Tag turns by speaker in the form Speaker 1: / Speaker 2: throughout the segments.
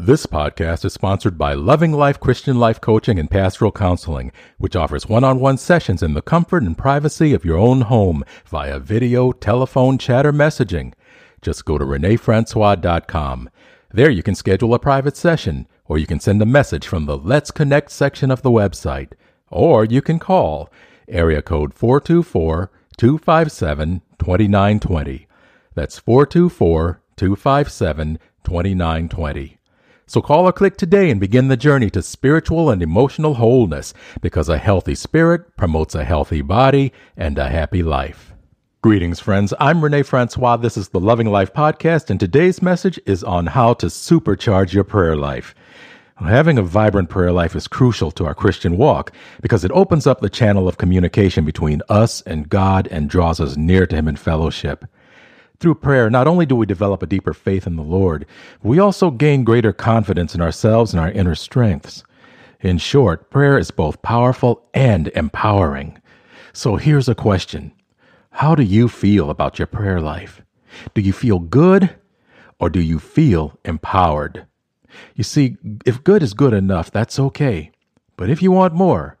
Speaker 1: This podcast is sponsored by Loving Life Christian Life Coaching and Pastoral Counseling, which offers one on one sessions in the comfort and privacy of your own home via video, telephone, chat, or messaging. Just go to renefrancois.com. There you can schedule a private session, or you can send a message from the Let's Connect section of the website, or you can call area code 424 257 2920. That's 424 257 2920. So call or click today and begin the journey to spiritual and emotional wholeness because a healthy spirit promotes a healthy body and a happy life. Greetings, friends. I'm Rene Francois. This is the Loving Life Podcast, and today's message is on how to supercharge your prayer life. Having a vibrant prayer life is crucial to our Christian walk because it opens up the channel of communication between us and God and draws us near to Him in fellowship. Through prayer, not only do we develop a deeper faith in the Lord, we also gain greater confidence in ourselves and our inner strengths. In short, prayer is both powerful and empowering. So here's a question How do you feel about your prayer life? Do you feel good or do you feel empowered? You see, if good is good enough, that's okay. But if you want more,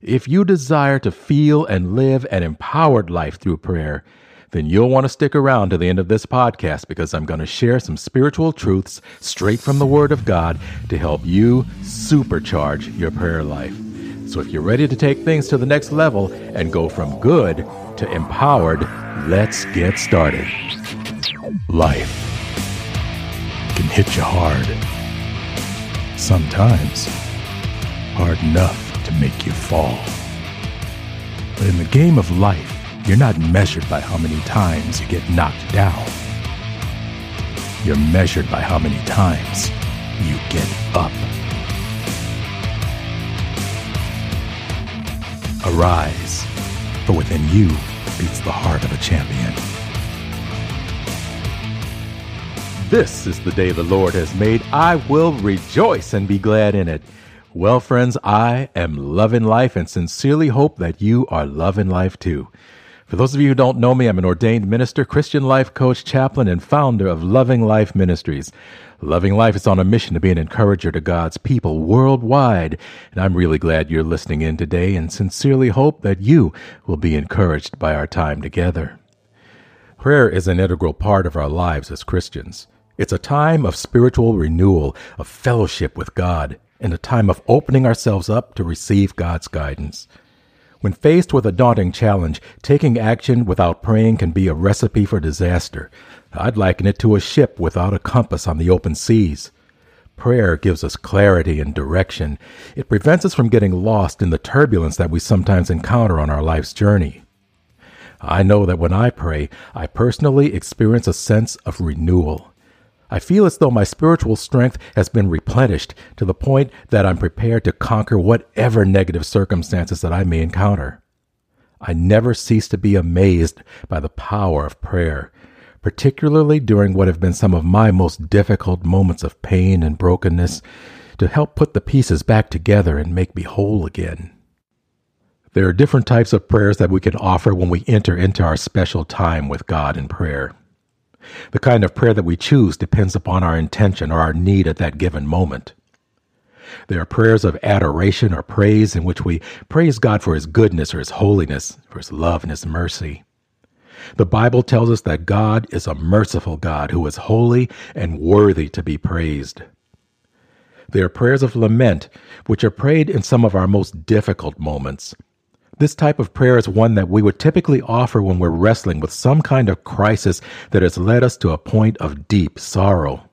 Speaker 1: if you desire to feel and live an empowered life through prayer, then you'll want to stick around to the end of this podcast because I'm going to share some spiritual truths straight from the Word of God to help you supercharge your prayer life. So if you're ready to take things to the next level and go from good to empowered, let's get started. Life can hit you hard. Sometimes hard enough to make you fall. But in the game of life, you're not measured by how many times you get knocked down. You're measured by how many times you get up. Arise, for within you beats the heart of a champion. This is the day the Lord has made. I will rejoice and be glad in it. Well, friends, I am loving life and sincerely hope that you are loving life too. For those of you who don't know me, I'm an ordained minister, Christian life coach, chaplain, and founder of Loving Life Ministries. Loving Life is on a mission to be an encourager to God's people worldwide. And I'm really glad you're listening in today and sincerely hope that you will be encouraged by our time together. Prayer is an integral part of our lives as Christians. It's a time of spiritual renewal, of fellowship with God, and a time of opening ourselves up to receive God's guidance. When faced with a daunting challenge, taking action without praying can be a recipe for disaster. I'd liken it to a ship without a compass on the open seas. Prayer gives us clarity and direction. It prevents us from getting lost in the turbulence that we sometimes encounter on our life's journey. I know that when I pray, I personally experience a sense of renewal. I feel as though my spiritual strength has been replenished to the point that I'm prepared to conquer whatever negative circumstances that I may encounter. I never cease to be amazed by the power of prayer, particularly during what have been some of my most difficult moments of pain and brokenness, to help put the pieces back together and make me whole again. There are different types of prayers that we can offer when we enter into our special time with God in prayer. The kind of prayer that we choose depends upon our intention or our need at that given moment. There are prayers of adoration or praise in which we praise God for His goodness or His holiness, for His love and His mercy. The Bible tells us that God is a merciful God who is holy and worthy to be praised. There are prayers of lament, which are prayed in some of our most difficult moments, this type of prayer is one that we would typically offer when we're wrestling with some kind of crisis that has led us to a point of deep sorrow.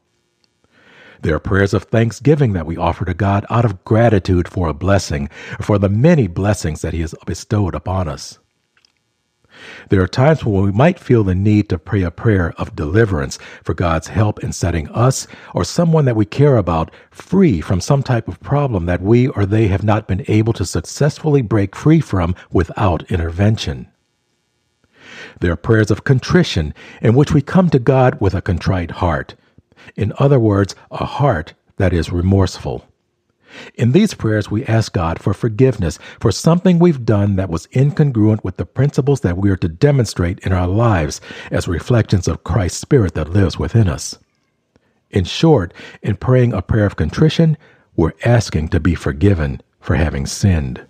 Speaker 1: There are prayers of thanksgiving that we offer to God out of gratitude for a blessing, for the many blessings that He has bestowed upon us. There are times when we might feel the need to pray a prayer of deliverance for God's help in setting us or someone that we care about free from some type of problem that we or they have not been able to successfully break free from without intervention. There are prayers of contrition in which we come to God with a contrite heart. In other words, a heart that is remorseful. In these prayers, we ask God for forgiveness for something we've done that was incongruent with the principles that we are to demonstrate in our lives as reflections of Christ's Spirit that lives within us. In short, in praying a prayer of contrition, we're asking to be forgiven for having sinned.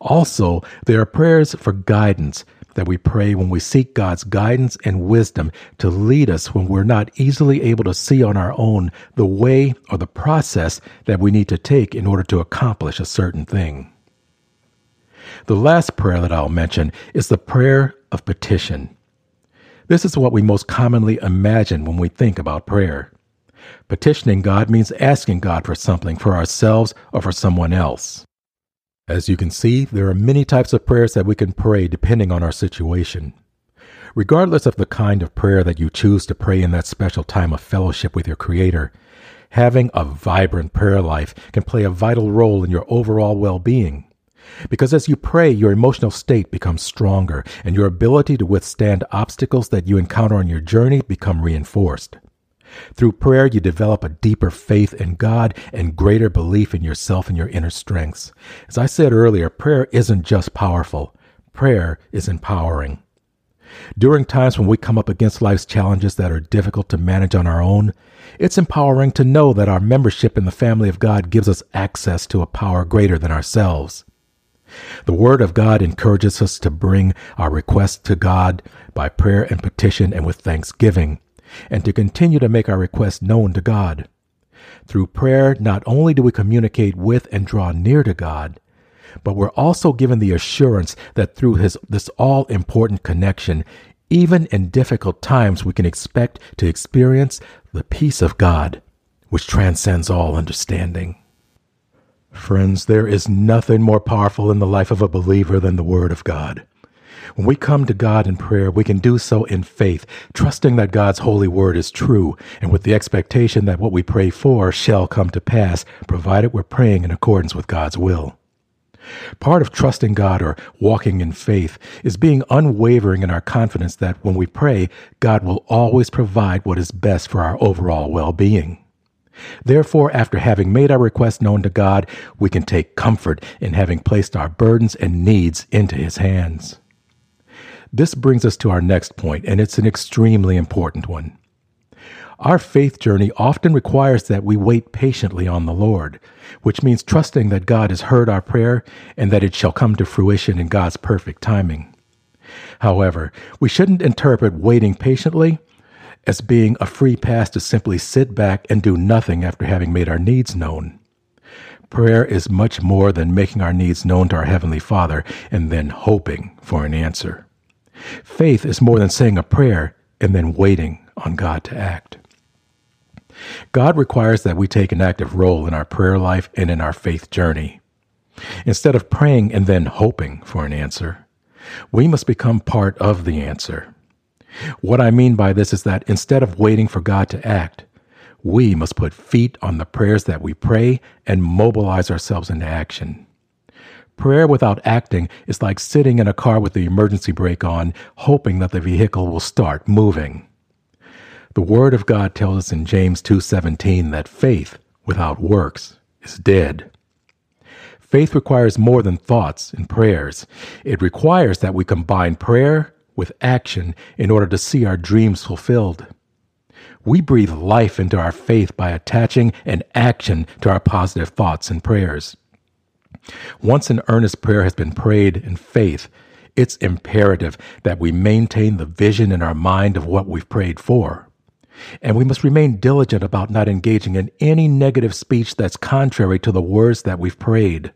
Speaker 1: Also, there are prayers for guidance that we pray when we seek God's guidance and wisdom to lead us when we're not easily able to see on our own the way or the process that we need to take in order to accomplish a certain thing. The last prayer that I'll mention is the prayer of petition. This is what we most commonly imagine when we think about prayer. Petitioning God means asking God for something for ourselves or for someone else. As you can see, there are many types of prayers that we can pray depending on our situation. Regardless of the kind of prayer that you choose to pray in that special time of fellowship with your Creator, having a vibrant prayer life can play a vital role in your overall well being. Because as you pray, your emotional state becomes stronger and your ability to withstand obstacles that you encounter on your journey become reinforced. Through prayer, you develop a deeper faith in God and greater belief in yourself and your inner strengths. As I said earlier, prayer isn't just powerful, prayer is empowering. During times when we come up against life's challenges that are difficult to manage on our own, it's empowering to know that our membership in the family of God gives us access to a power greater than ourselves. The Word of God encourages us to bring our requests to God by prayer and petition and with thanksgiving and to continue to make our requests known to God. Through prayer, not only do we communicate with and draw near to God, but we're also given the assurance that through his, this all important connection, even in difficult times, we can expect to experience the peace of God, which transcends all understanding. Friends, there is nothing more powerful in the life of a believer than the Word of God. When we come to God in prayer, we can do so in faith, trusting that God's holy word is true, and with the expectation that what we pray for shall come to pass, provided we're praying in accordance with God's will. Part of trusting God or walking in faith is being unwavering in our confidence that when we pray, God will always provide what is best for our overall well being. Therefore, after having made our request known to God, we can take comfort in having placed our burdens and needs into His hands. This brings us to our next point, and it's an extremely important one. Our faith journey often requires that we wait patiently on the Lord, which means trusting that God has heard our prayer and that it shall come to fruition in God's perfect timing. However, we shouldn't interpret waiting patiently as being a free pass to simply sit back and do nothing after having made our needs known. Prayer is much more than making our needs known to our Heavenly Father and then hoping for an answer. Faith is more than saying a prayer and then waiting on God to act. God requires that we take an active role in our prayer life and in our faith journey. Instead of praying and then hoping for an answer, we must become part of the answer. What I mean by this is that instead of waiting for God to act, we must put feet on the prayers that we pray and mobilize ourselves into action. Prayer without acting is like sitting in a car with the emergency brake on, hoping that the vehicle will start moving. The word of God tells us in James 2:17 that faith without works is dead. Faith requires more than thoughts and prayers. It requires that we combine prayer with action in order to see our dreams fulfilled. We breathe life into our faith by attaching an action to our positive thoughts and prayers. Once an earnest prayer has been prayed in faith, it's imperative that we maintain the vision in our mind of what we've prayed for. And we must remain diligent about not engaging in any negative speech that's contrary to the words that we've prayed.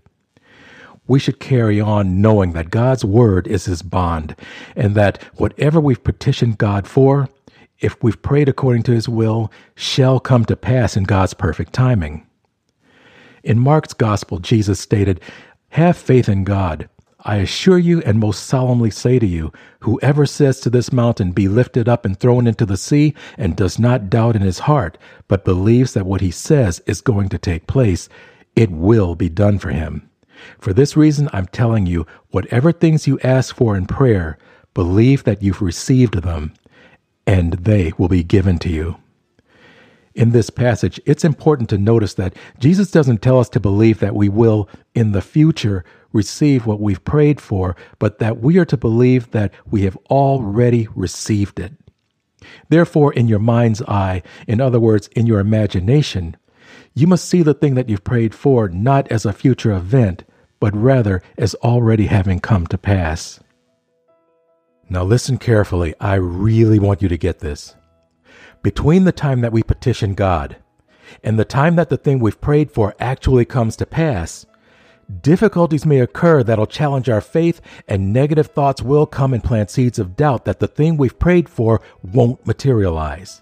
Speaker 1: We should carry on knowing that God's word is his bond, and that whatever we've petitioned God for, if we've prayed according to his will, shall come to pass in God's perfect timing. In Mark's gospel, Jesus stated, Have faith in God. I assure you and most solemnly say to you, whoever says to this mountain, Be lifted up and thrown into the sea, and does not doubt in his heart, but believes that what he says is going to take place, it will be done for him. For this reason, I'm telling you, whatever things you ask for in prayer, believe that you've received them, and they will be given to you in this passage, it's important to notice that Jesus doesn't tell us to believe that we will, in the future, receive what we've prayed for, but that we are to believe that we have already received it. Therefore, in your mind's eye, in other words, in your imagination, you must see the thing that you've prayed for not as a future event, but rather as already having come to pass. Now, listen carefully. I really want you to get this. Between the time that we petition God and the time that the thing we've prayed for actually comes to pass, difficulties may occur that'll challenge our faith, and negative thoughts will come and plant seeds of doubt that the thing we've prayed for won't materialize.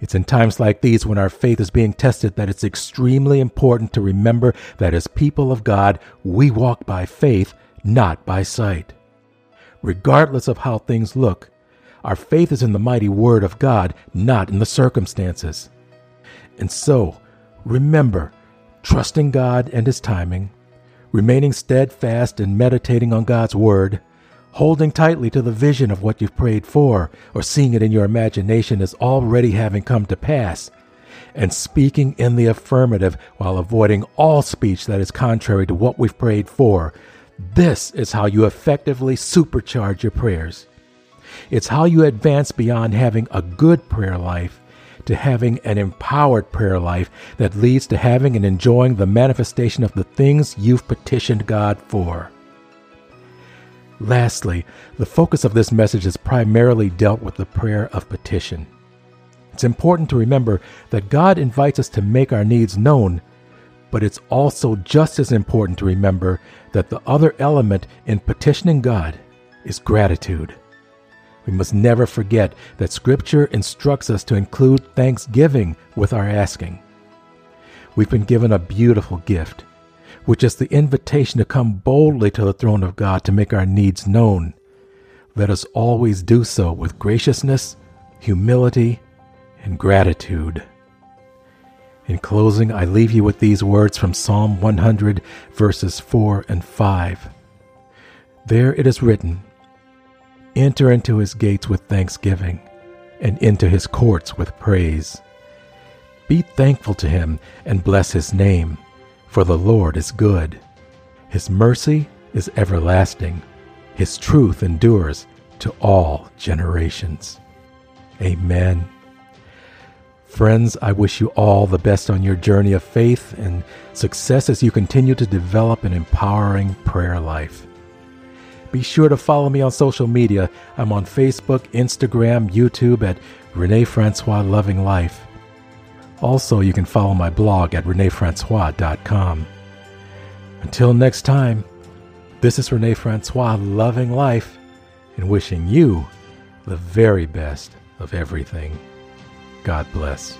Speaker 1: It's in times like these when our faith is being tested that it's extremely important to remember that as people of God, we walk by faith, not by sight. Regardless of how things look, our faith is in the mighty Word of God, not in the circumstances. And so, remember, trusting God and His timing, remaining steadfast and meditating on God's Word, holding tightly to the vision of what you've prayed for, or seeing it in your imagination as already having come to pass, and speaking in the affirmative while avoiding all speech that is contrary to what we've prayed for. This is how you effectively supercharge your prayers. It's how you advance beyond having a good prayer life to having an empowered prayer life that leads to having and enjoying the manifestation of the things you've petitioned God for. Lastly, the focus of this message is primarily dealt with the prayer of petition. It's important to remember that God invites us to make our needs known, but it's also just as important to remember that the other element in petitioning God is gratitude. We must never forget that Scripture instructs us to include thanksgiving with our asking. We've been given a beautiful gift which is the invitation to come boldly to the throne of God to make our needs known. Let us always do so with graciousness, humility, and gratitude. In closing, I leave you with these words from Psalm 100, verses 4 and 5. There it is written Enter into his gates with thanksgiving, and into his courts with praise. Be thankful to him and bless his name for the Lord is good. His mercy is everlasting. His truth endures to all generations. Amen. Friends, I wish you all the best on your journey of faith and success as you continue to develop an empowering prayer life. Be sure to follow me on social media. I'm on Facebook, Instagram, YouTube at Rene Francois Loving Life. Also, you can follow my blog at renefrancois.com. Until next time, this is Rene Francois loving life and wishing you the very best of everything. God bless.